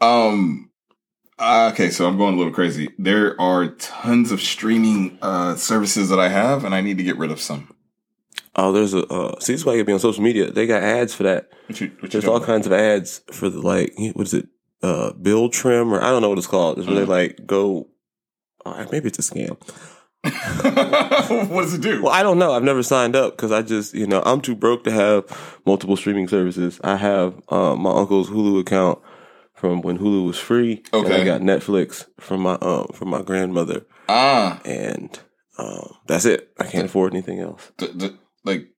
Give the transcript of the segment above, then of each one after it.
Um. uh, Okay, so I'm going a little crazy. There are tons of streaming uh, services that I have, and I need to get rid of some. Oh, there's a uh, see. This is why you be on social media. They got ads for that. What you, what you There's all kinds of ads for the like. What is it? Uh, bill trim or I don't know what it's called. It's where they Mm-hmm. like go. Uh, maybe it's a scam. what does it do? Well, I don't know. I've never signed up because I just, you know, I'm too broke to have multiple streaming services. I have uh, my uncle's Hulu account from when Hulu was free. And Okay. I got Netflix from my um from my grandmother, Ah, and um that's it. I can't afford anything else. d- d- like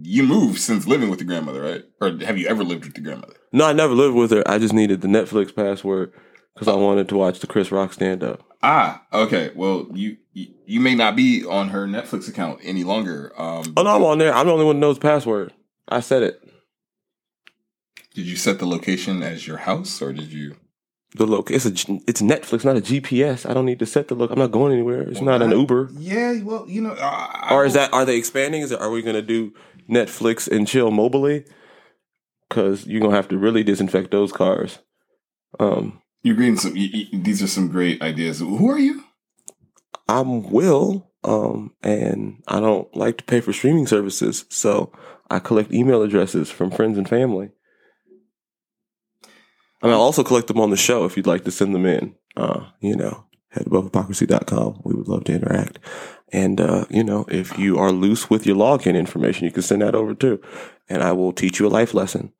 you moved since living with your grandmother, right? Or have you ever lived with your grandmother? No, I never lived with her. I just needed the Netflix password because I wanted to watch the Chris Rock stand up. Ah, okay. Well, you you, you may not be on her Netflix account any longer. Um, Oh no, I'm on there. I'm the only one that knows the password. I said it. Did you set the location as your house, or did you? The look. It's a. It's Netflix, not a GPS. I don't need to set the look. I'm not going anywhere. It's not an Uber. Yeah, well, you know, I, Or is that? Are they expanding? Is it? Are we going to do Netflix and chill mobily? Because you're gonna have to really disinfect those cars. Um, you're reading some? You, you- these are some great ideas. Who are you? I'm Will, um, and I don't like to pay for streaming services, so I collect email addresses from friends and family. And I'll also collect them on the show if you'd like to send them in. Uh, you know, head. We would love to interact. And, uh, you know, if you are loose with your login information, you can send that over too. And I will teach you a life lesson.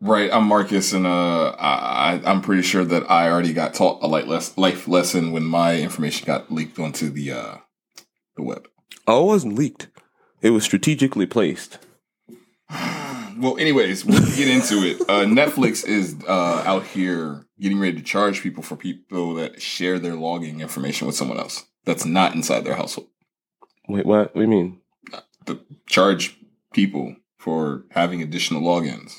Right, I'm Marcus, and uh, I, I'm pretty sure that I already got taught a life lesson when my information got leaked onto the uh, the web. Oh, it wasn't leaked. It was strategically placed. Well, anyways, we'll get into it. Uh, Netflix is uh, out here getting ready to charge people for people that share their logging information with someone else that's not inside their household. Wait, what? What do you mean? The charge people for having additional logins.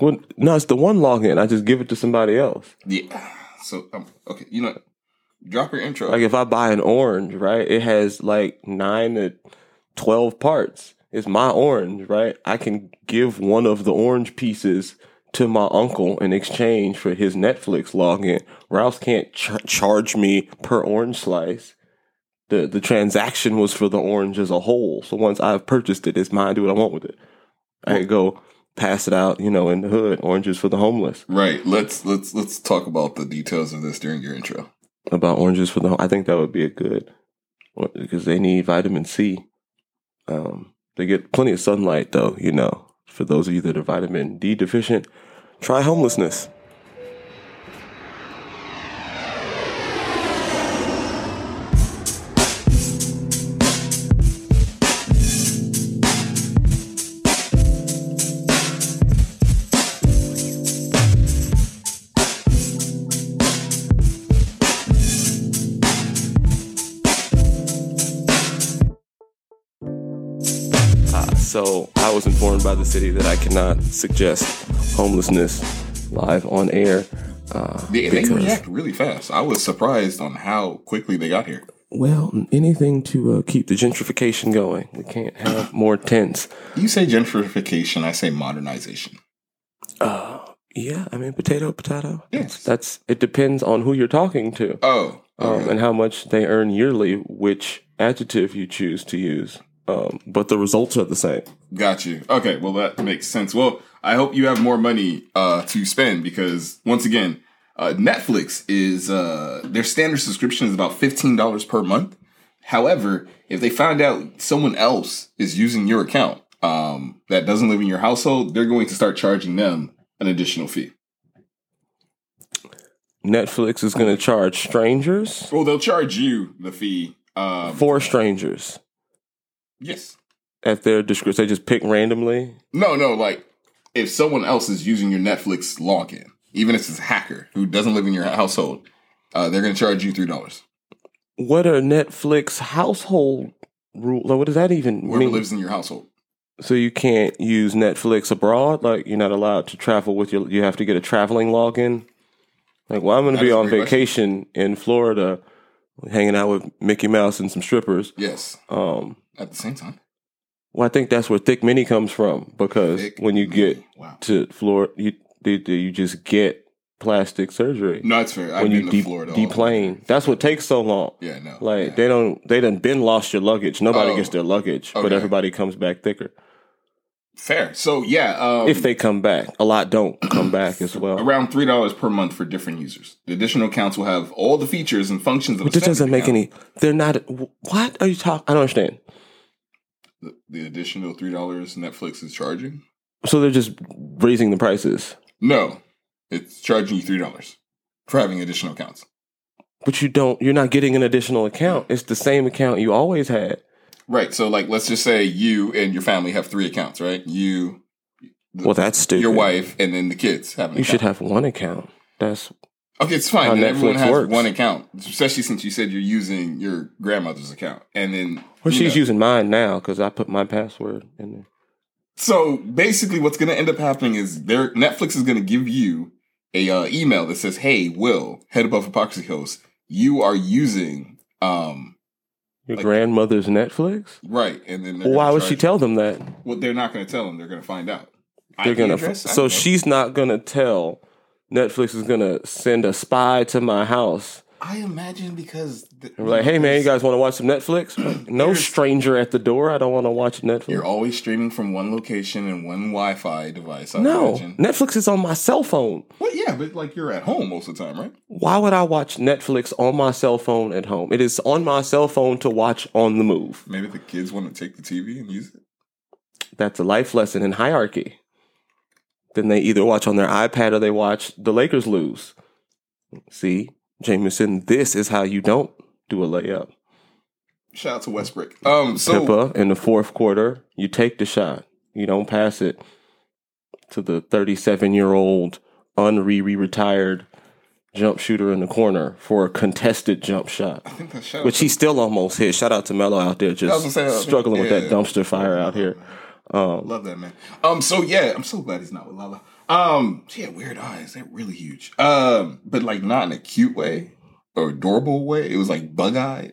Well, no, it's the one login. I just give it to somebody else. Yeah. So, um, okay, you know, drop your intro. Like if I buy an orange, right? It has like nine to twelve parts. It's my orange, right? I can give one of the orange pieces to my uncle in exchange for his Netflix login. Ralph can't ch- charge me per orange slice. The the transaction was for the orange as a whole. So once I've purchased it, it's mine. Do what I want with it. I could go pass it out, you know, in the hood. Oranges for the homeless. right. Let's let's let's talk about the details of this during your intro. about oranges for the. I think that would be a good because they need vitamin C. Um, they get plenty of sunlight, though. You know, for those of you that are vitamin D deficient, try homelessness. Was informed by the city that I cannot suggest homelessness live on air. Uh, They, they react really fast. I was surprised on how quickly they got here. Well, anything to uh, keep the gentrification going. We can't have more tents. You say gentrification, I say modernization. Uh, yeah, I mean, potato, potato. Yes. That's it. Depends on who you're talking to, Oh, um, and how much they earn yearly, which adjective you choose to use. Um, but the results are the same. got you. Okay, well that makes sense. Well, I hope you have more money uh, to spend because once again, uh, Netflix is uh, their standard subscription is about fifteen dollars per month. However, if they find out someone else is using your account um, that doesn't live in your household, they're going to start charging them an additional fee. Netflix is going to charge strangers Well, they'll charge you the fee. Um, for strangers yes. at their discretion. They just pick randomly. No, no, like if someone else is using your Netflix login, even if it's a hacker who doesn't live in your household, uh, they're going to charge you three dollars. What are Netflix household rules? Like, what does that even Whoever mean? lives in your household. So you can't use Netflix abroad. Like you're not allowed to travel with your. You have to get a traveling login. Like, well, I'm going to be on vacation in Florida, hanging out with Mickey Mouse and some strippers. Yes, Um, at the same time. well, I think that's where Thick Minnie comes from because Thick when you get Wow. to Florida, you you, you just get plastic surgery. No, it's fair. I've when you to de- deplane, that's what takes so long. Yeah, no. Like yeah. they don't, they done been lost your luggage. Nobody Oh, gets their luggage, but everybody comes back thicker fair. So yeah, um, if they come back. A lot don't come back as well. around three dollars per month for different users. The additional accounts will have all the features and functions of. The But this doesn't standard make account. any. They're not. What are you talking? I don't understand. The, the additional three dollars Netflix is charging. So they're just raising the prices, No, it's charging you three dollars for having additional accounts. but you don't. You're not getting an additional account. It's the same account you always had. Right. So like, let's just say you and your family have three accounts, right? You, Well, that's stupid. your wife, and then the kids have You should have one account. That's Okay, it's fine. everyone Netflix has works. one account, especially since you said you're using your grandmother's account, and then well, she's know. using mine now because I put my password in there. So basically, what's going to end up happening is their Netflix is going to give you a uh, email that says, "Hey, Will, head above hypocrisy host, you are using um Your Like- grandmother's Netflix. right," and then Well, why would she you. tell them that? Well, they're not going to tell them. They're going to find out. They're gonna. address? I so she's not gonna tell. Netflix is gonna send a spy to my house. I imagine because the, we're like, hey man, you guys want to watch some Netflix? No stranger at the door. I don't want to watch Netflix. you're always streaming from one location and one Wi-Fi device. I no, imagine. Netflix is on my cell phone. Well, yeah, but like you're at home most of the time, right? Why would I watch Netflix on my cell phone at home? It is on my cell phone to watch on the move. Maybe the kids want to take the TV and use it. That's a life lesson in hierarchy. Then they either watch on their iPad or they watch the Lakers lose. See, Jameson, this is how you don't do a layup. Shout out to Westbrook. Um, so Pippa, in the fourth quarter, you take the shot. You don't pass it to the 37 year old, unre retired jump shooter in the corner for a contested jump shot, I think that's shout which he still almost hit. Shout out to Melo out there just uh, struggling with that dumpster fire out here. Um, Love that man. Um, so yeah, I'm so glad he's not with Lala. Um, she had weird eyes. They're really huge. Um, but like not in a cute way or adorable way. It was like bug eyed.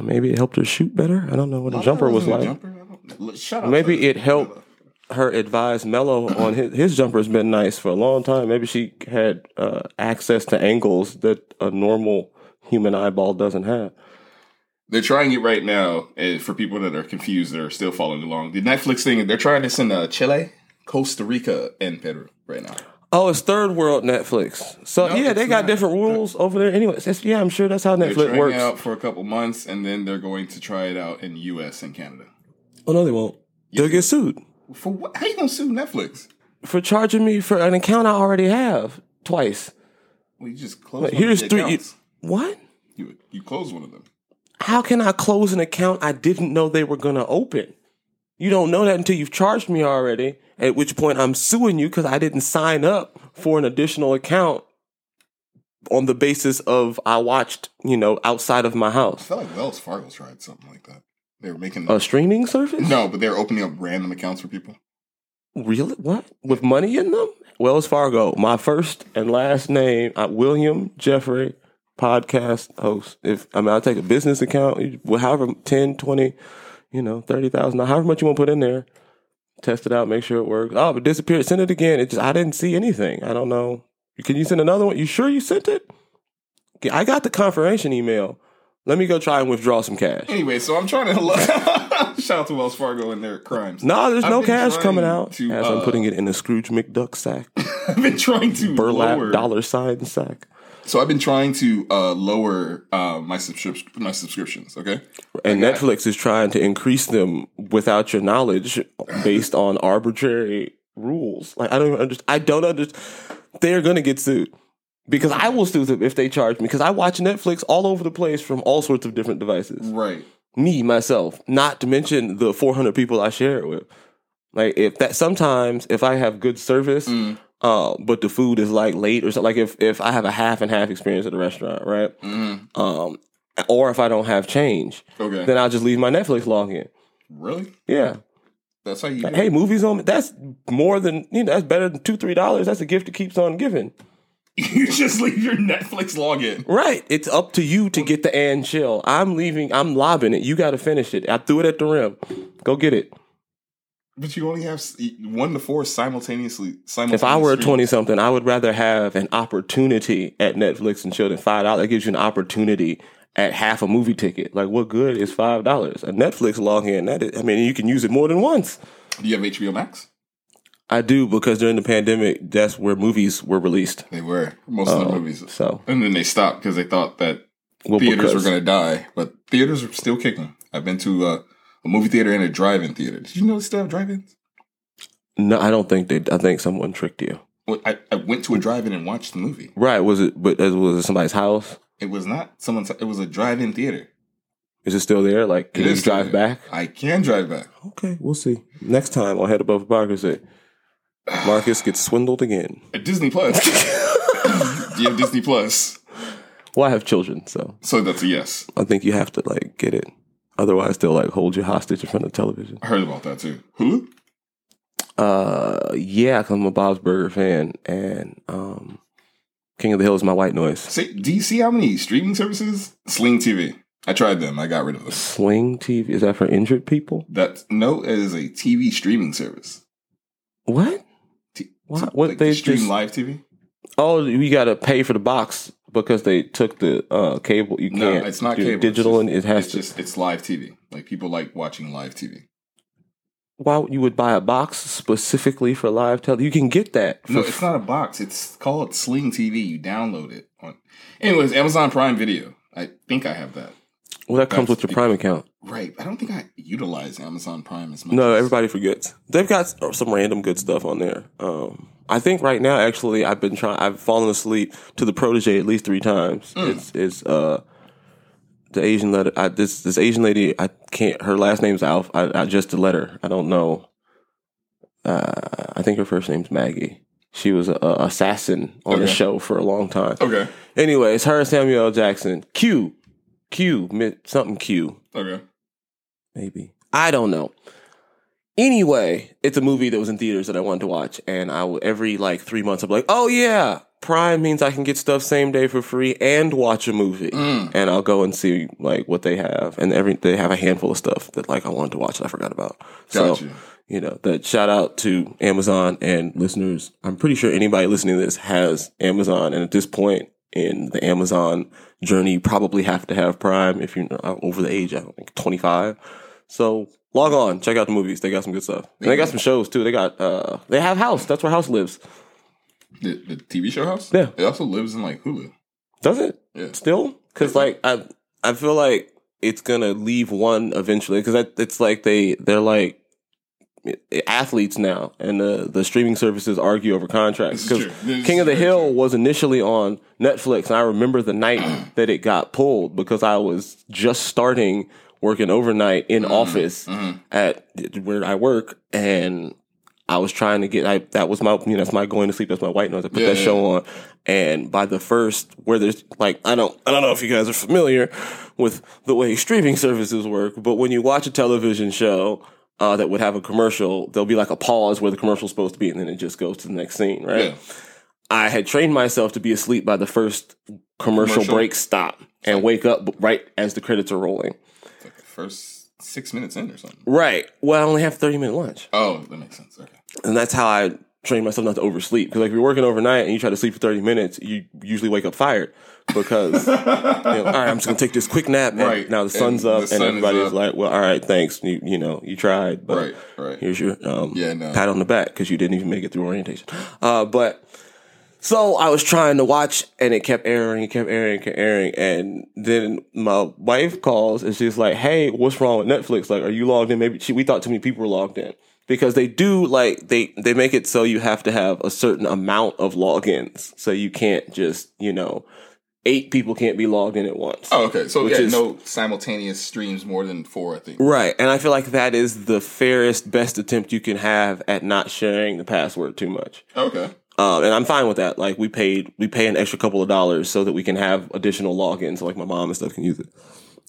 maybe it helped her shoot better. I don't know what the jumper was like. Shut up. Maybe it helped her advise Melo on his, his jumper has been nice for a long time. Maybe she had uh, access to angles that a normal human eyeball doesn't have. They're trying it right now. And for people that are confused, that are still following along, the Netflix thing. They're trying this in uh, Chile, Costa Rica, and Peru right now. Oh, it's third world Netflix. So No, yeah, they got not. different rules over there. Anyway, it's, yeah, I'm sure that's how They're Netflix trying works. it out for a couple months, and then they're going to try it out in U.S. and Canada. Oh no, they won't. They'll get sued For what? How you gonna sue Netflix? for charging me for an account I already have twice. Well, just close. Like, one of here's three. You, what? You you close one of them. How can I close an account I didn't know they were going to open? You don't know that until you've charged me already, at which point I'm suing you because I didn't sign up for an additional account on the basis of I watched, you know, outside of my house. I felt like Wells Fargo tried something like that. They were making A streaming service? no, but they were opening up random accounts for people. Really? What? With money in them? Wells Fargo, my first and last name, uh, William Jeffrey, podcast host. If I mean, I'll take a business account, however, 10, 20, you know, 30,000, however much you want to put in there, test it out, make sure it works. Oh, it disappeared. Send it again. It just, I didn't see anything. I don't know. Can you send another one? You sure you sent it? I got the confirmation email. Let me go try and withdraw some cash. Anyway, so I'm trying to shout out to Wells Fargo and their crimes. No, there's I've no cash coming out. to, as uh, I'm putting it in the Scrooge McDuck sack. I've been trying to burlap lower. dollar sign sack. So I've been trying to uh, lower uh, my subscription my subscriptions. Okay, And Like, I- Netflix is trying to increase them without your knowledge based on arbitrary rules. Like I don't even understand. I don't understand. They're gonna get sued because I will sue them if they charge me because I watch Netflix all over the place from all sorts of different devices. right. Me myself, not to mention the 400 people I share it with. Like if that sometimes if I have good service, Mm. Uh, but the food is like late or something. Like if if I have a half and half experience at a restaurant, right? Mm. Um, or if I don't have change, Okay. then I'll just leave my Netflix login. really? Yeah. That's how you. Do Hey, movies on that's more than you know, that's better than two, three dollars. That's a gift that keeps on giving. you just leave your Netflix login. Right. It's up to you to get the and chill. I'm leaving, I'm lobbing it. You gotta finish it. I threw it at the rim. Go get it. But you only have one to four simultaneously. simultaneously If I were a 20 something, I would rather have an opportunity at Netflix and chill than $5. That gives you an opportunity at half a movie ticket. Like, what good is $5? A Netflix login, that is, I mean, you can use it more than once. Do you have HBO Max? I do because during the pandemic, that's where movies were released. They were most of the Oh, movies, So, and then they stopped because they thought that well, theaters because- were going to die. But theaters are still kicking. I've been to uh, a movie theater and a drive-in theater. Did you know they still have drive-ins? No, I don't think they. I think someone tricked you. Well, I, I went to a drive-in and watched the movie. Right? Was it? But uh, was it somebody's house? It was not someone's. It was a drive-in theater. Is it still there? Like, can you drive back? I can drive back. Okay, we'll see. Next time on Head Above Hypocrisy, Marcus gets swindled again. At Disney Plus. Do you have Disney Plus? Well, I have children, so So that's a yes. I think you have to like get it. Otherwise, they'll like hold you hostage in front of the television. I heard about that too. Hulu? Uh, yeah, 'cause I'm a Bob's Burger fan, and um, King of the Hill is my white noise. See, do you see how many streaming services? Sling TV. I tried them. I got rid of them. Sling TV is that for injured people? That no, it is a TV streaming service. What? T- What? What like they stream just- live TV? Oh, you got to pay for the box because they took the uh, cable. You No, can't. it's not cable. Digital, it's and it has it's to. just it's live TV. Like people like watching live TV. why you would buy a box specifically for live television? You can get that. No, it's not a box. It's called Sling TV. You download it on. Anyways, Amazon Prime Video. I think I have that. Well, that comes with your Prime account. Right. I don't think I utilize Amazon Prime as much. No, as- everybody forgets. They've got some random good stuff on there. Um, I think right now, actually, I've been trying. I've fallen asleep to the protege at least three times. It's it's uh the Asian letter. I, this this Asian lady. I can't. Her last name's Alf. I, I just the letter. I don't know. Uh, I think her first name's Maggie. She was a, a assassin on the show for a long time. Okay. Anyway, it's her and Samuel L. Jackson. Q, Q, something Q Okay. maybe. I don't know. Anyway, it's a movie that was in theaters that I wanted to watch, and I will, every like three months I'm like, oh yeah, Prime means I can get stuff same day for free and watch a movie, Mm. and I'll go and see like what they have, and every they have a handful of stuff that like I wanted to watch that I forgot about. So Gotcha. you know, that shout out to Amazon and listeners. I'm pretty sure anybody listening to this has Amazon, and at this point in the Amazon journey, you probably have to have Prime if you're uh, over the age, I don't think 25. So log on, check out the movies. They got some good stuff. And they got some shows too. They got uh, they have House. That's where House lives. The, the TV show house? Yeah. It also lives in like Hulu. Does it Yeah. still? Because like I I feel like it's gonna leave one eventually. Because it's like they they're like athletes now, and the the streaming services argue over contracts. Because King of the Hill true. was initially on Netflix, and I remember the night that it got pulled because I was just starting working overnight in office at where I work, and I was trying to get. I that was my you know that's my going to sleep. That's my white noise. I put Yeah, that yeah. show on, and by the first where there's like I don't I don't know if you guys are familiar with the way streaming services work, but when you watch a television show. Uh, that would have a commercial. There'll be like a pause where the commercial's supposed to be, and then it just goes to the next scene, right? Yeah. I had trained myself to be asleep by the first commercial, Commercial? break stop and wake up right as the credits are rolling. It's like the first six minutes in or something. Right. Well, I only have 30 minute lunch. Oh, that makes sense. Okay. And that's how I trained myself not to oversleep. Because like if you're working overnight and you try to sleep for 30 minutes, you usually wake up fired. Because, you know, all right, I'm just going to take this quick nap. And Right. now the sun's And up the and sun is everybody's like, well, all right, thanks. You, you know, you tried. But Right. Right. here's your um, Yeah, no. pat on the back because you didn't even make it through orientation. Uh, but so I was trying to watch and it kept airing, it kept airing, it kept airing. And then my wife calls and she's like, Hey, what's wrong with Netflix? Like, are you logged in? Maybe she, we thought too many people were logged in because they do like, they, they make it so you have to have a certain amount of logins. So you can't just, you know, eight people can't be logged in at once. Oh, okay. So yeah, is- no simultaneous streams more than four, I think. Right. And I feel like that is the fairest, best attempt you can have at not sharing the password too much. Okay. Um, and I'm fine with that. Like we paid, we pay an extra couple of dollars so that we can have additional logins, so like my mom and stuff can use it.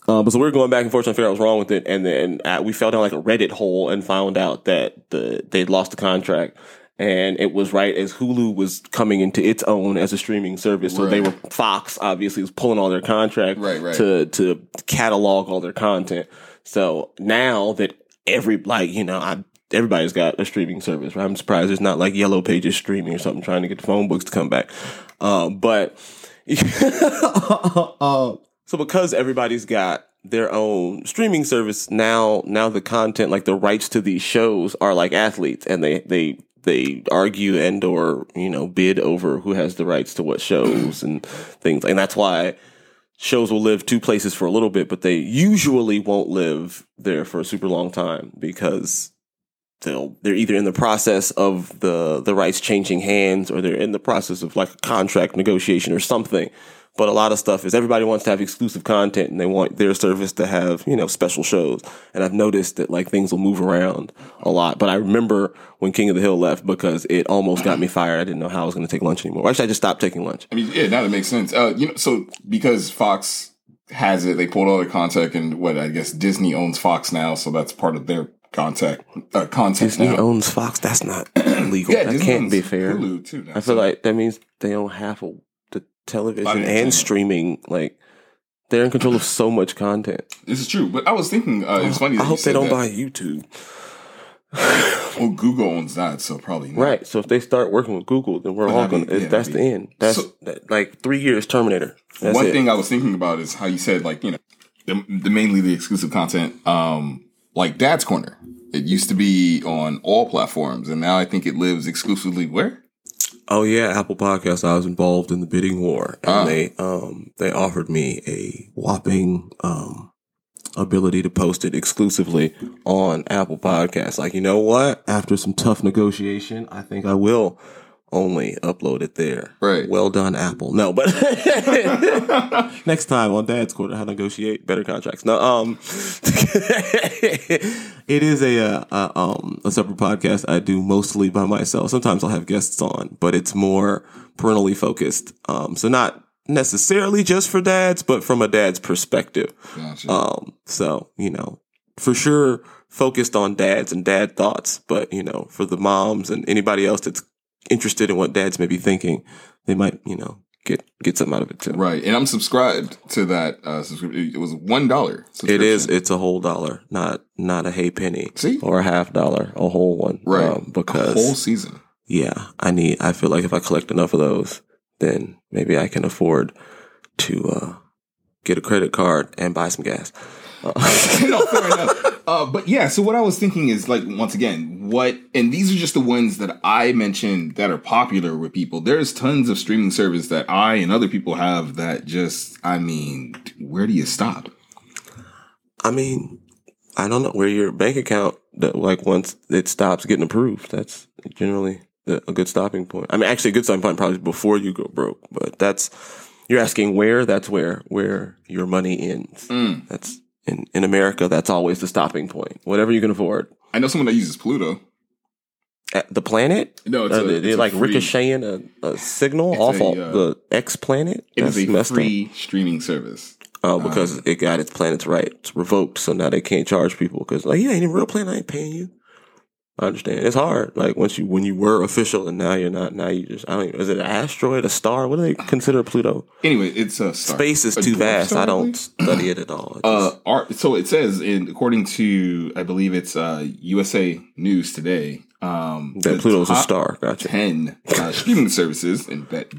Um, but so we were going back and forth trying to figure out what was wrong with it, and then uh, we fell down like a Reddit hole and found out that the they'd lost the contract, and it was right as Hulu was coming into its own as a streaming service. So they were Fox obviously was pulling all their contract Right, right. to to catalog all their content. So now that every like you know I everybody's got a streaming service. Right? I'm surprised it's not like Yellow Pages streaming or something trying to get the phone books to come back. Um, but uh, so because everybody's got their own streaming service now, now the content like the rights to these shows are like athletes, and they they they argue and or you know bid over who has the rights to what shows and things, and that's why shows will live two places for a little bit, but they usually won't live there for a super long time because they'll they're either in the process of the the rights changing hands or they're in the process of like a contract negotiation or something. But a lot of stuff is everybody wants to have exclusive content and they want their service to have, you know, special shows. And I've noticed that like things will move around a lot. But I remember when King of the Hill left because it almost got me fired. I didn't know how I was going to take lunch anymore. Actually, I just stopped taking lunch. I mean, yeah, now that makes sense. Uh, you know, so because Fox has it, they pulled all their content, and what I guess Disney owns Fox now, so that's part of their contact uh, content Disney now. owns Fox. That's not legal. Yeah, that Disney can't be fair. Hulu too. Now, I feel so- like that means they own half of television and entertainment. streaming. Like they're in control of so much content. this is true. But I was thinking, uh, it's funny. I you hope they said don't that. buy YouTube. Well, Google owns that, so probably not. Right. So if they start working with Google, then we're But all mean, gonna. yeah, that's the end. That's So- that, like three years Terminator. That's One it. thing I was thinking about is how you said, like, you know, the, the mainly the exclusive content, um, like Dad's Corner. It used to be on all platforms, and now I think it lives exclusively where? Oh yeah, Apple Podcasts. I was involved in the bidding war, and Ah. they um they offered me a whopping um ability to post it exclusively on Apple Podcasts. Like you know what? After some tough negotiation, I think I will only upload it there. Right. Well done, Apple. No, but next time on Dad's Corner, how to negotiate better contracts. No, um, it is a, uh, uh, um, a separate podcast I do mostly by myself. Sometimes I'll have guests on, but it's more parentally focused. Um, so not necessarily just for dads, but from a dad's perspective. Gotcha. Um, so, you know, for sure focused on dads and dad thoughts, but you know, for the moms and anybody else that's interested in what dads may be thinking, they might, you know, get, get something out of it too. right. And I'm subscribed to that uh, subscription. It was $1. It is, it's a whole dollar, not, not a hay penny See? or a half dollar, a whole one. Right. Um, because A whole season. yeah, I need, I feel like if I collect enough of those, then maybe I can afford to, uh, get a credit card and buy some gas. Uh, no, fair enough. Uh, but yeah, so what I was thinking is like once again, what and these are just the ones that I mentioned that are popular with people. There's tons of streaming service that I and other people have that just I mean, where do you stop? I mean, I don't know where your bank account that like once it stops getting approved. That's generally a a good stopping point. I mean, actually, a good stopping point probably before you go broke. But that's you're asking where. That's where where your money ends. Mm. That's in in America. That's always the stopping point. Whatever you can afford. I know someone that uses Pluto. At the planet. No, it's Uh, a- they- it's they're a like free- ricocheting a, a signal off a, of uh, the X planet. It is That's a messed up. free streaming service. Oh, because it got its planets right. It's revoked, so now they can't charge people because like, yeah, ain't even real planet. I ain't paying you. I understand. It's hard. Like once you when you were official and now you're not. Now you just I don't. Even, is it an asteroid, a star? What do they consider Pluto? Anyway, it's a star. Space is A too vast. star, I don't study it at all. It Uh, art, so it says in according to I believe it's uh, USA News today. Um, that Pluto's a star. Gotcha. 10 uh, streaming services, and that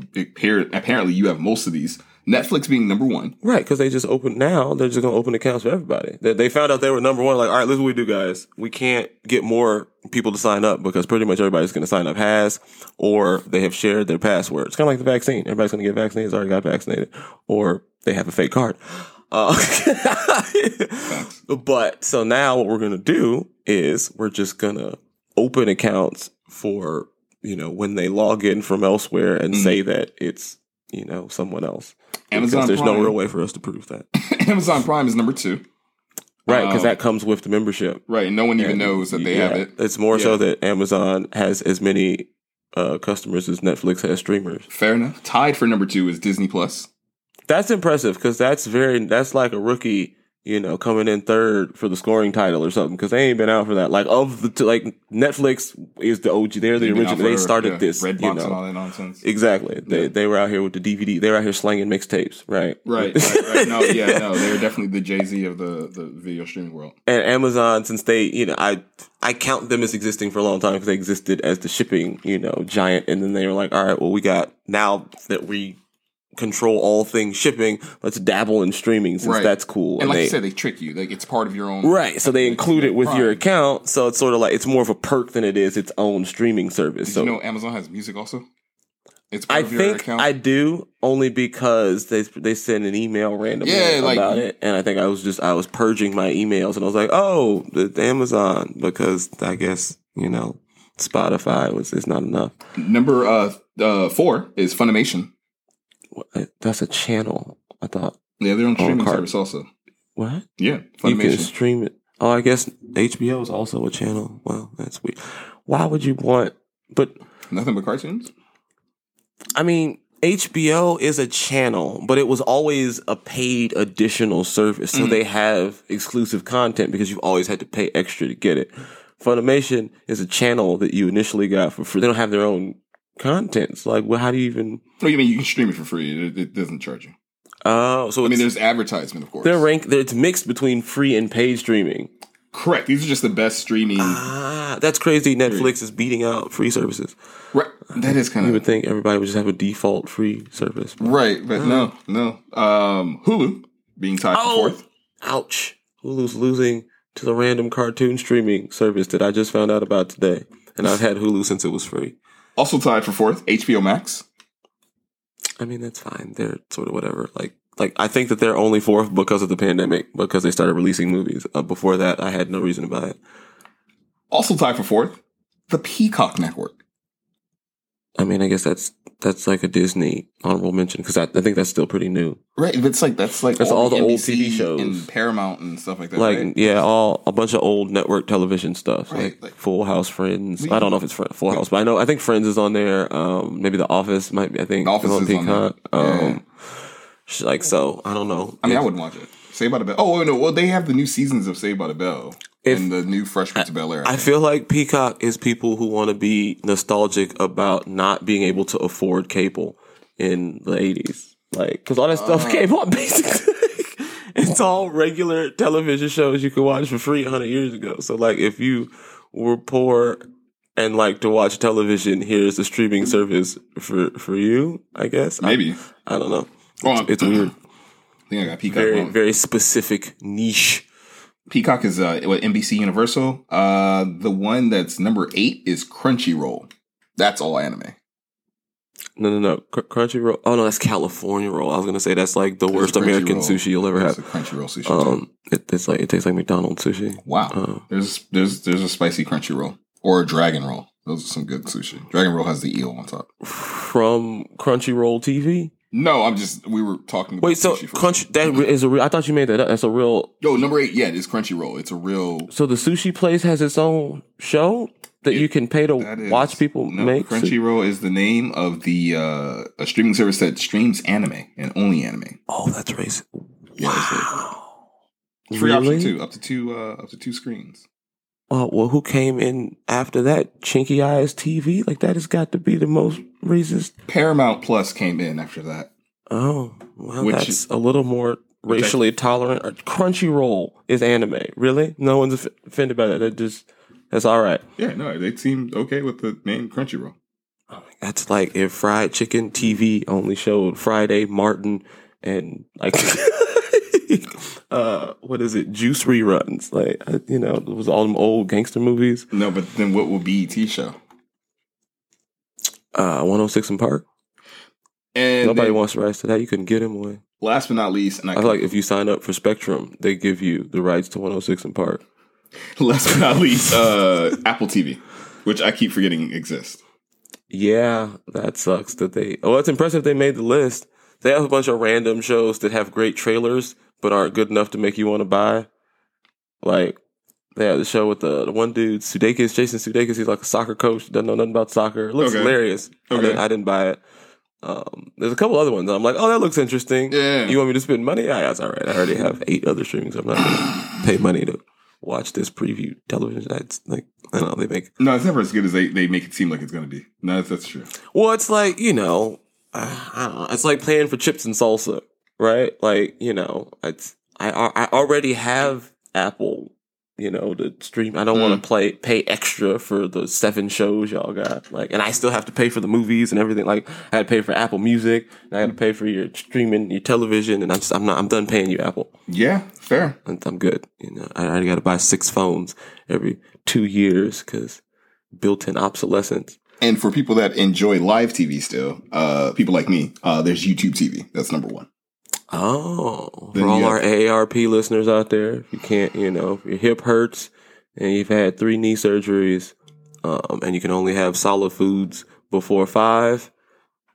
apparently you have most of these. Netflix being number one. Right, because they just open now. They're just gonna open accounts for everybody. They, they found out they were number one. Like, all right, this is what we do, guys. We can't get more people to sign up because pretty much everybody's gonna sign up has, or they have shared their password. It's kind of like the vaccine. Everybody's gonna get vaccinated. Already got vaccinated, or they have a fake card. Uh, but so now what we're gonna do is we're just gonna open accounts for you know when they log in from elsewhere and Mhm. say that it's you know someone else. Amazon Because there's Prime. no real way for us to prove that. Amazon Prime is number two. Right, because Um, that comes with the membership. Right. And no one even And, knows that they yeah, have it. It's more Yeah. so that Amazon has as many uh, customers as Netflix has streamers. Fair enough. Tied for number two is Disney Plus. That's impressive because that's very that's like a rookie you know, coming in third for the scoring title or something because they ain't been out for that. Like of the t- like Netflix is the OG. They're the original. They started yeah, this. Redbox you and all that nonsense. exactly. They Yeah. they were out here with the DVD. They were out here slanging mixtapes, right? Right, right, right. No, yeah, no, they're definitely the Jay Z of the the video streaming world. and Amazon, since they, you know, I I count them as existing for a long time because they existed as the shipping, you know, giant, and then they were like, all right, well, we got now that we control all things shipping, let's dabble in streaming since Right. that's cool. And like they, you said, they trick you. Like it's part of your own. right, so they include it with your account, so it's sort of like it's more of a perk than it is its own streaming service. Did so you know Amazon has music also? It's part I of your think account. I do only because they they send an email randomly Yeah, like- about it, and I think I was just I was purging my emails, and I was like, oh, it's Amazon because I guess you know Spotify was is not enough. Number uh, uh four is Funimation. What? That's a channel. I thought Yeah, they're on streaming card. service also. what Yeah, Funimation. you can stream it. Oh, I guess HBO is also a channel. Well, that's weird. Why would you want? But Nothing but cartoons. I mean, HBO is a channel, but it was always a paid additional service. So Mhm. they have exclusive content because you've always had to pay extra to get it. Funimation is a channel that you initially got for free. They don't have their own contents. Like, well, how do you even? Do you mean? You can stream it for free. It, it doesn't charge you. Oh, so I mean, there's advertisement, of course. they're ranked. It's mixed between free and paid streaming. Correct. These are just the best streaming. Ah, that's crazy. Netflix is beating out free services. right. That is kind of. You would think everybody would just have a default free service. right, but no, no. Um, Hulu being tied Oh. for fourth. Ouch. Hulu's losing to the random cartoon streaming service that I just found out about today. And I've had Hulu since it was free. Also tied for fourth. HBO Max. I mean, that's fine. They're sort of whatever. Like, like I think that they're only fourth because of the pandemic, because they started releasing movies. Uh, before that, I had no reason to buy it. Also tied for fourth. The Peacock Network. I mean, I guess that's that's like a Disney honorable mention because I, I think that's still pretty new. Right. It's like that's like That's all the old TV shows. and Paramount and stuff like that. Like, right? yeah, all a bunch of old network television stuff, Right, like, like- Full House, Friends. We- I don't know if it's Full House, but I know I think Friends is on there. Um, maybe The Office might be. I think The Office on is on there. Peacock. Yeah. Um, like so, I don't know. I mean, I wouldn't watch it. Saved by the Bell. Oh no, well they have the new seasons of Saved by the Bell If- and the new Fresh Prince of Bel Air. I feel like Peacock is people who want to be nostalgic about not being able to afford cable in the eighties, like because all that stuff Uh. came on basically. it's all regular television shows you could watch for free hundred years ago. So like, if you were poor and like to watch television, here's the streaming service for for you. I guess I- Maybe. I, don't know. Well, It's, it's weird. I think I got Peacock Very wrong. very specific niche. Peacock is uh, what NBC Universal. Uh, the one that's number eight is Crunchyroll. That's all anime. No, no, no. Cr- Crunchyroll. Oh no, that's California roll. I was gonna say that's like the worst American Crunchyroll. sushi you'll ever It's have. a Crunchyroll sushi. Um, it, it's like it tastes like McDonald's sushi. wow. uh, there's there's there's a spicy Crunchyroll or a Dragon Roll. Those are some good sushi. Dragon Roll has the eel on top. From Crunchyroll TV. No, I'm just we were talking. About Wait, so sushi for a Crunch that is a real. I thought you made that up. That's a real. Yo, number eight. Yeah, it is Crunchyroll. It's a real. So the sushi place has its own show that It- you can pay to is, watch people no, make. Crunchyroll is the name of the uh, a streaming service that streams anime and only anime. oh, that's racist. Yeah, it's Wow. free Really? option too, up to two uh, up to two screens. Oh well, who came in after that? Chinky Eyes TV. Like that has got to be the most racist. Paramount Plus came in after that. Oh, well, Which- that's a little more which I- racially tolerant. Uh, Crunchyroll is anime. Really? No one's off- offended by that. That just that's all right. Yeah, no, they seemed okay with the name Crunchyroll. That's like if Fried Chicken TV only showed Friday Martin and like uh what is it juice reruns like you know it was all them old gangster movies No, but then what will BET show? uh 106 & Park And nobody then, wants the rights to that you couldn't get them away last but not least, and I, I feel like if you sign up for Spectrum they give you the rights to 106 & Park last but not least, uh, Apple TV, which I keep forgetting exists. Yeah, that sucks that they. Oh, it's impressive they made the list. They have a bunch of random shows that have great trailers but aren't good enough to make you want to buy. Like they had the show with the, the one dude, Sudeikis, Jason Sudeikis. He's like a soccer coach, doesn't know nothing about soccer. It looks Okay. hilarious. I, didn't, I didn't buy it. Um, there's a couple other ones. I'm like, oh, that looks interesting. Yeah. You want me to spend money? Yeah, that's all right. I already have eight other streamings. I'm not going to pay money to watch this preview television. That's like, I don't know, they make. No, it's never as good as they, they make it seem like it's going to be. No, that's, that's true. Well, it's like, you know, I don't know. It's like paying for chips and salsa, right? Like, you know, it's, I, I already have Apple you know, to stream. I don't Mm. want to play pay extra for the seven shows y'all got. Like, and I still have to pay for the movies and everything. Like, I had to pay for Apple Music. And I had to pay for your streaming, your television, and I'm just, I'm not, I'm done paying you Apple. Yeah, fair. And I'm good. You know, I already got to buy six phones every two years because built-in obsolescence. And for people that enjoy live TV still, uh, people like me, uh, there's YouTube TV. That's number one. Oh, Then for all our have- AARP listeners out there, if you can't, you know, if your hip hurts and you've had three knee surgeries, um, and you can only have solid foods before five,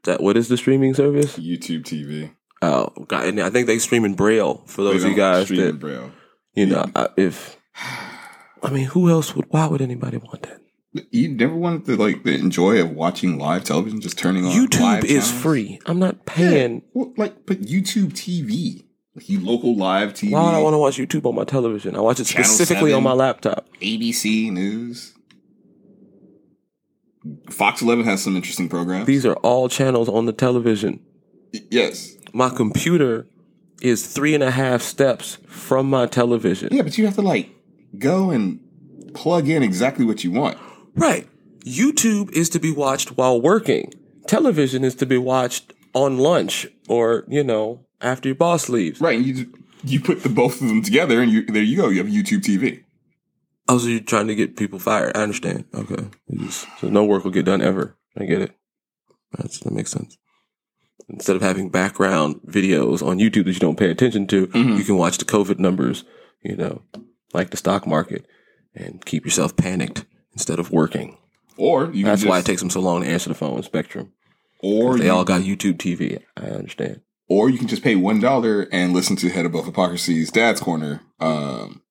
that what is the streaming service? YouTube TV. Oh, God, and I think they stream in Braille for those of you guys stream in that Braille. you know. I, if I mean, who else would? Why would anybody want that? You never wanted to like the enjoy of watching live television, just turning on YouTube is channels? free. I'm not paying. Yeah. Well, like, but YouTube TV, like you local live TV, Why would I want to watch YouTube on my television? I watch it Channel specifically on my laptop. ABC News. Fox 11 has some interesting programs. These are all channels on the television. yes. my computer is three and a half steps from my television. Yeah, but you have to like go and plug in exactly what you want. Right. YouTube is to be watched while working. Television is to be watched on lunch or, you know, after your boss leaves. Right, you you put the both of them together, and you there you go. You have YouTube TV. Oh, so you're trying to get people fired. I understand. Okay. Just- so no work will get done ever. I get it. That's, that makes sense. Instead of having background videos on YouTube that you don't pay attention to, Mhm. you can watch the COVID numbers, you know, like the stock market and keep yourself panicked instead of working. Or That's just, why it takes them so long to answer the phone, Spectrum. Or They you, all got YouTube TV. I understand. or you can just pay one dollar and listen to Head Above Hypocrisy's Dad's Corner, um,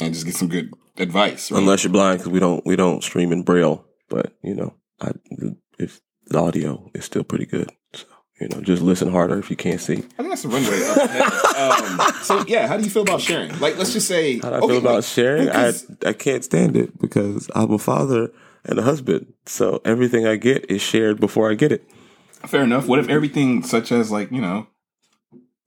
and just get some good advice. Right? Unless you're blind, because we don't we don't stream in braille. But you know, I, if the audio is still pretty good, so you know, just listen harder if you can't see. I think that's the runway. um, so yeah, how do you feel about sharing? Like, let's just say, How do I okay, feel about like, sharing? I because- I can't stand it because I'm a father and a husband, so everything I get is shared before I get it. Fair enough. What if everything, such as like you know,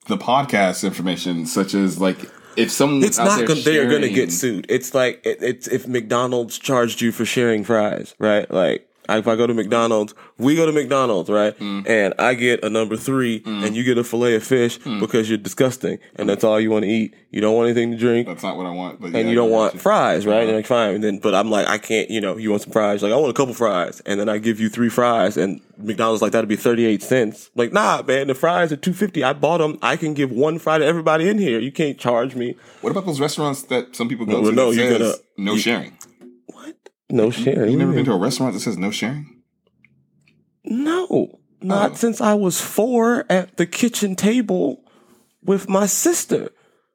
the podcast information, such as like if someone It's not going. They are going to get sued. It's like it, it's if McDonald's charged you for sharing fries, right? Like if I go to McDonald's, we go to McDonald's, right? Mm. And I get a number three, and you get a fillet of fish Mm. because you're disgusting, and that's all you want to eat. You don't want anything to drink. That's not what I want. But and yeah, you don't want fries, right? And like, fine. And then, but I'm like, I can't, you know, you want some fries? Like, I want a couple fries. And then I give you three fries and McDonald's like, that'd be 38 cents. Like, nah, man, the fries are 250. I bought them. I can give one fry to everybody in here. You can't charge me. What about those restaurants that some people go Well, to? no, you're says gonna- no you- sharing. What? No sharing. You never been to a restaurant that says no sharing? No, not Oh. since I was four at the kitchen table with my sister.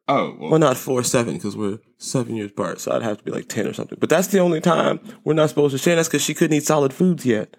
Oh, well, Well, not four, seven, because we're seven years apart. So I'd have to be like 10 or something. But that's the only time we're not supposed to share. That's because she couldn't eat solid foods yet.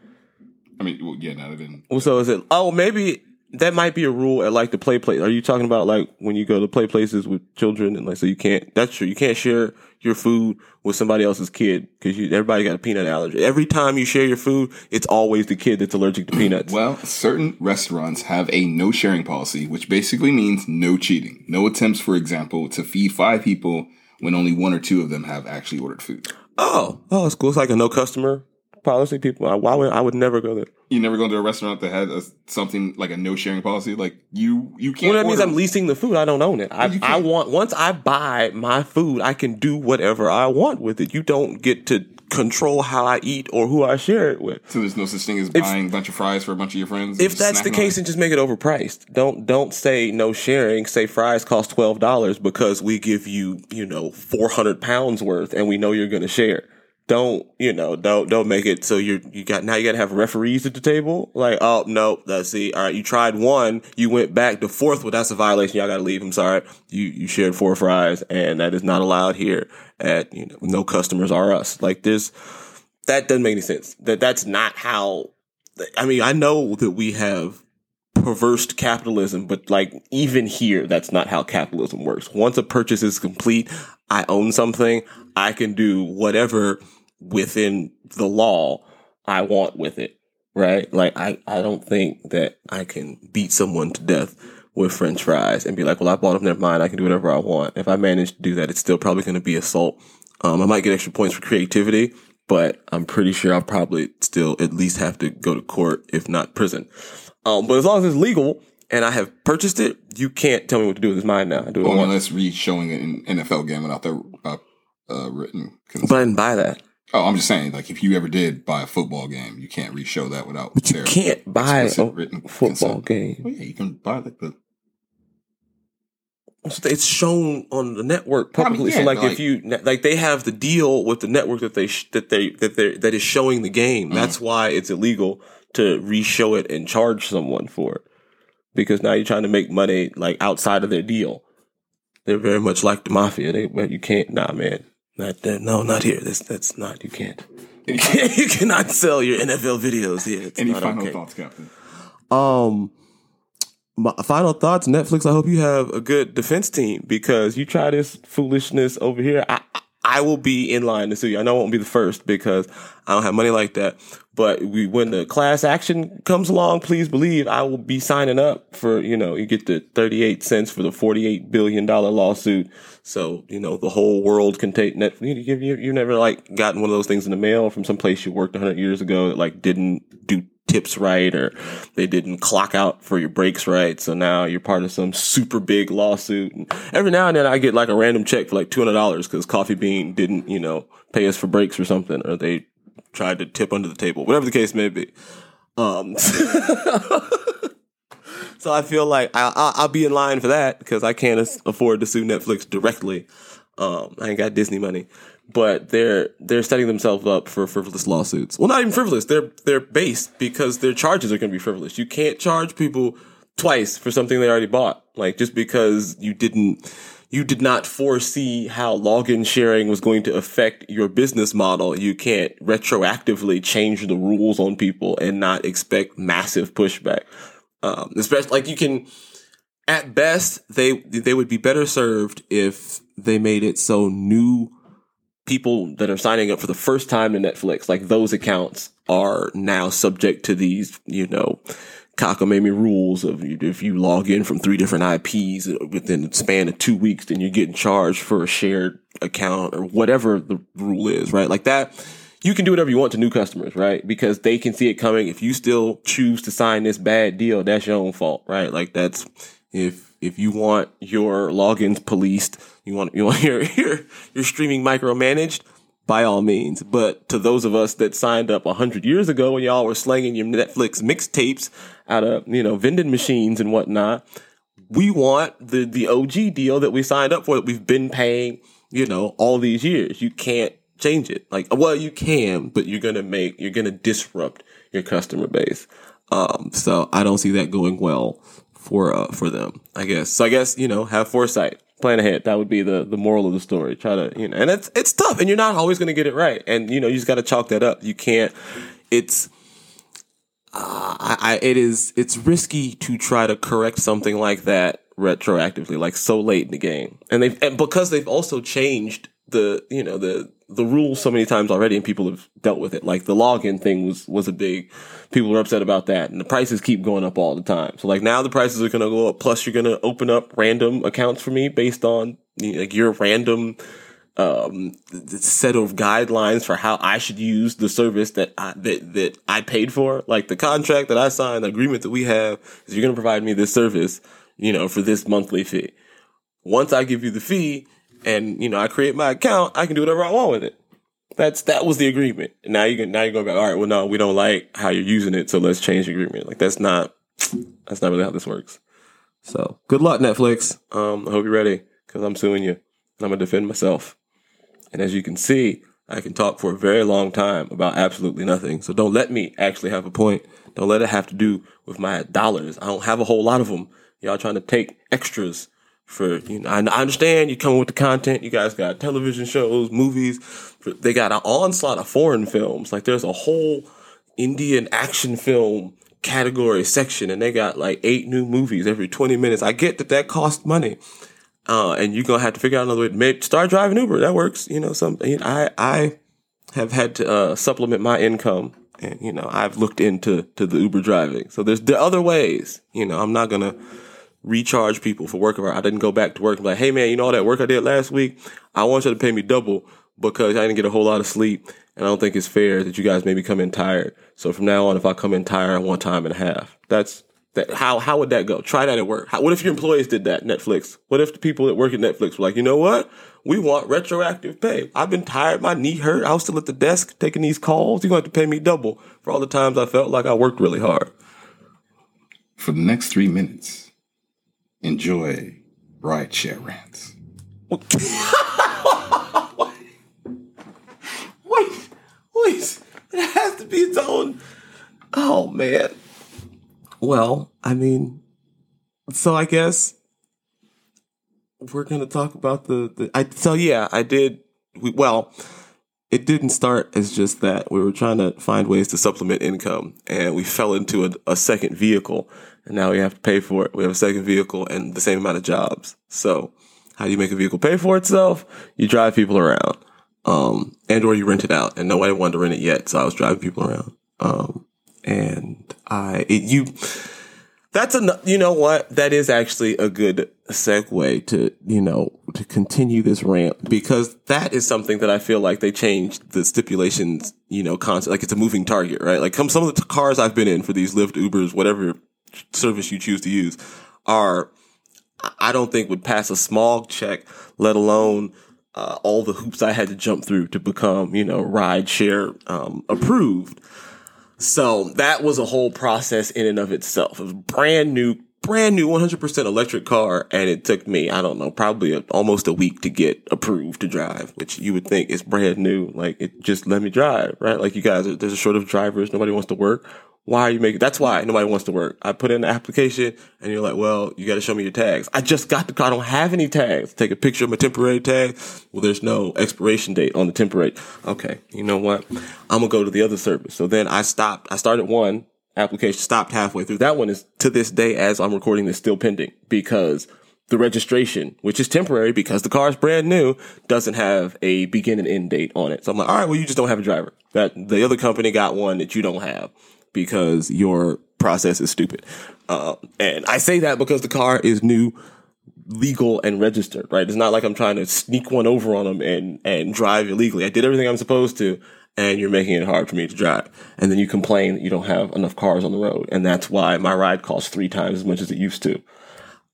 I mean, well, yeah, no, they didn't. Well, so is it? Oh, maybe that might be a rule at like the play place. Are you talking about like when you go to play places with children and like so you can't? That's true. You can't share your food with somebody else's kid because everybody got a peanut allergy. Every time you share your food, it's always the kid that's allergic to peanuts. Well, certain restaurants have a no sharing policy, which basically means no cheating. No attempts, for example, to feed five people when only one or two of them have actually ordered food. oh, oh, it's cool. It's like a no customer policy. People, why would I would never go there? You never go to a restaurant that had a, something like a no sharing policy. Like you, you can't. Well, that means I'm leasing the food. I don't own it. I, I want once I buy my food, I can do whatever I want with it. You don't get to control how I eat or who I share it with. So there's no such thing as buying a bunch of fries for a bunch of your friends. If that's the case, then just make it overpriced. Don't don't say no sharing. Say fries cost twelve dollars because we give you you know four hundred pounds worth, and we know you're going to share. Don't you know? Don't don't make it so you're you got now you got to have referees at the table. Like oh no, that's see. All right, you tried one, you went back to fourth. Well, that's a violation. Y'all got to leave. I'm sorry. You you shared four fries, and that is not allowed here. At you know, no customers are us. Like this, that doesn't make any sense. That that's not how I mean, I know that we have perverse capitalism, but like even here, that's not how capitalism works. Once a purchase is complete, I own something, I can do whatever within the law I want with it. Right? Like I, I don't think that I can beat someone to death with french fries and be like, well, I bought them, never mind, I can do whatever I want. If I manage to do that, it's still probably going to be assault. Um, I might get extra points for creativity, but I'm pretty sure I'll probably still at least have to go to court, if not prison. Um, but as long as it's legal and I have purchased it, you can't tell me what to do with this mine now. I do it Well, unless Reed showing an NFL game without the uh, uh, written consent. But I didn't buy that. Oh, I'm just saying, like if you ever did buy a football game, you can't re-show that without. But you can't buy a written football consent. game. Well, yeah, you can buy like the. It's shown on the network I mean, publicly. so yeah, like, if you like, they have the deal with the network that they sh- that they that they that is showing the game. That's mm. why it's illegal to re-show it and charge someone for it because now you're trying to make money like outside of their deal. They're very much like the mafia. They well, you can't. Nah, man. Not that. No, not here. That's that's not. You can't. You, can't, you cannot sell your NFL videos here. It's Any not final okay. thoughts, Captain? Um, my final thoughts, Netflix. I hope you have a good defense team because you try this foolishness over here. I I will be in line to sue you. I know I won't be the first because I don't have money like that. But we, when the class action comes along, please believe I will be signing up for, you know, you get the 38 cents for the $48 billion lawsuit. So, you know, the whole world can take net. You, you, you, you never like gotten one of those things in the mail from some place you worked 100 years ago that like didn't do tips right or they didn't clock out for your breaks right. So now you're part of some super big lawsuit. And every now and then I get like a random check for like $200 because Coffee Bean didn't, you know, pay us for breaks or something, or they tried to tip under the table, whatever the case may be. Um, so I feel like I, I, I'll be in line for that because I can't afford to sue Netflix directly. Um, I ain't got Disney money, but they're they're setting themselves up for frivolous lawsuits. Well, not even frivolous. They're they're based because their charges are going to be frivolous. You can't charge people twice for something they already bought. Like just because you didn't you did not foresee how login sharing was going to affect your business model, you can't retroactively change the rules on people and not expect massive pushback. Um, especially like you can, at best, they they would be better served if they made it so new people that are signing up for the first time to Netflix, like those accounts, are now subject to these, you know, cockamamie rules of if you log in from three different IPs within the span of two weeks, then you're getting charged for a shared account or whatever the rule is, right? Like that. You can do whatever you want to new customers, right? Because they can see it coming. If you still choose to sign this bad deal, that's your own fault, right? Like that's if if you want your logins policed, you want you want your your your streaming micromanaged, by all means. But to those of us that signed up hundred years ago when y'all were slanging your Netflix mixtapes out of you know vending machines and whatnot, we want the the OG deal that we signed up for that we've been paying, you know, all these years. You can't change it. Like, well, you can, but you're gonna make you're gonna disrupt your customer base. Um, so I don't see that going well for uh, for them. I guess. So I guess you know have foresight, plan ahead. That would be the the moral of the story. Try to you know, and it's it's tough, and you're not always gonna get it right, and you know you just got to chalk that up. You can't. It's uh, I, I it is it's risky to try to correct something like that retroactively, like so late in the game, and they've and because they've also changed the you know the the rules so many times already, and people have dealt with it. Like the login thing was was a big people were upset about that, and the prices keep going up all the time. So like now the prices are gonna go up. Plus you're gonna open up random accounts for me based on like your random um, set of guidelines for how I should use the service that I, that that I paid for. Like the contract that I signed, the agreement that we have is you're going to provide me this service, you know, for this monthly fee. Once I give you the fee and you know I create my account, I can do whatever I want with it. That's that was the agreement. Now you can now you're going back. All right, well no, we don't like how you're using it, so let's change the agreement. Like that's not that's not really how this works. So good luck, Netflix. Um, I hope you're ready because I'm suing you. and I'm gonna defend myself. And as you can see, I can talk for a very long time about absolutely nothing. So don't let me actually have a point. Don't let it have to do with my dollars. I don't have a whole lot of them. Y'all trying to take extras for, you know, I understand you coming with the content. You guys got television shows, movies. They got an onslaught of foreign films. Like there's a whole Indian action film category section and they got like eight new movies every 20 minutes. I get that that costs money. Uh, and you're to have to figure out another way maybe start driving Uber. That works. You know, some, you know, I, I have had to, uh, supplement my income and, you know, I've looked into, to the Uber driving. So there's the other ways, you know, I'm not to recharge people for work. I didn't go back to work and be like, Hey man, you know all that work I did last week? I want you to pay me double because I didn't get a whole lot of sleep. And I don't think it's fair that you guys maybe come in tired. So from now on, if I come in tired, I want time and a half. That's that. How, how would that go? Try that at work. How, what if your employees did that? Netflix. What if the people that work at Netflix were like, you know what? We want retroactive pay. I've been tired. My knee hurt. I was still at the desk taking these calls. You're going to have to pay me double for all the times I felt like I worked really hard. For the next three minutes, enjoy ride share rants. wait, wait. It has to be its own. Oh man. Well, I mean, so I guess we're gonna talk about the. the I so yeah, I did. We, well, it didn't start as just that. We were trying to find ways to supplement income, and we fell into a, a second vehicle, and now we have to pay for it. We have a second vehicle and the same amount of jobs. So, how do you make a vehicle pay for itself? You drive people around um, and or you rent it out, and nobody wanted to rent it yet, so I was driving people around. Um, and I, it, you, that's a, you know what? That is actually a good segue to, you know, to continue this rant because that is something that I feel like they changed the stipulations, you know, concept. Like it's a moving target, right? Like some, some of the cars I've been in for these Lyft, Ubers, whatever service you choose to use are, I don't think would pass a smog check, let alone, uh, all the hoops I had to jump through to become, you know, ride share um, approved. So that was a whole process in and of itself. It was brand new, brand new 100% electric car. And it took me, I don't know, probably a, almost a week to get approved to drive, which you would think is brand new. Like it just let me drive, right? Like you guys, there's a shortage of drivers. Nobody wants to work why are you making that's why nobody wants to work i put in the application and you're like well you got to show me your tags i just got the car i don't have any tags take a picture of my temporary tag well there's no expiration date on the temporary okay you know what i'm gonna go to the other service so then i stopped i started one application stopped halfway through that one is to this day as i'm recording this still pending because the registration, which is temporary because the car is brand new, doesn't have a begin and end date on it. So I'm like, all right, well, you just don't have a driver. That the other company got one that you don't have because your process is stupid. Uh, and I say that because the car is new, legal, and registered, right? It's not like I'm trying to sneak one over on them and, and drive illegally. I did everything I'm supposed to, and you're making it hard for me to drive. And then you complain that you don't have enough cars on the road. And that's why my ride costs three times as much as it used to.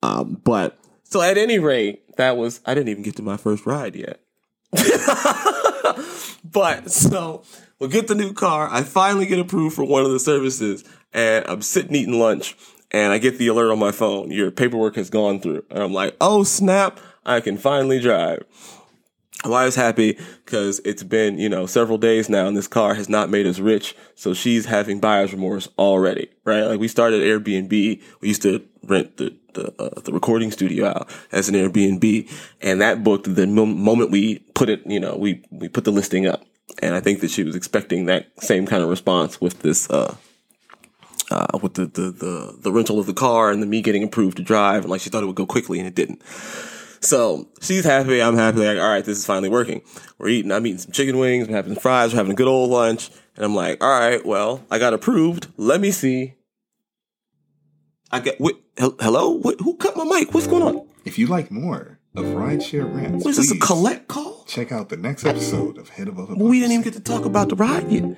Um, but so at any rate, that was, I didn't even get to my first ride yet. but so we'll get the new car. I finally get approved for one of the services and I'm sitting eating lunch and I get the alert on my phone. Your paperwork has gone through. And I'm like, oh snap, I can finally drive. Why is happy because it's been, you know, several days now and this car has not made us rich. So she's having buyer's remorse already, right? Like we started Airbnb. We used to rent the, the, uh, the recording studio out as an Airbnb and that booked the moment we put it, you know, we, we put the listing up. And I think that she was expecting that same kind of response with this, uh, uh, with the, the, the, the rental of the car and the me getting approved to drive. And like she thought it would go quickly and it didn't. So she's happy. I'm happy. Like, all right, this is finally working. We're eating. I'm eating some chicken wings. We're having fries. We're having a good old lunch. And I'm like, all right, well, I got approved. Let me see. I get, wait, hello? What, who cut my mic? What's going on? If you like more of Rideshare Rants, what is this, a collect call? Check out the next episode of Head Above We didn't even get to talk about the ride yet.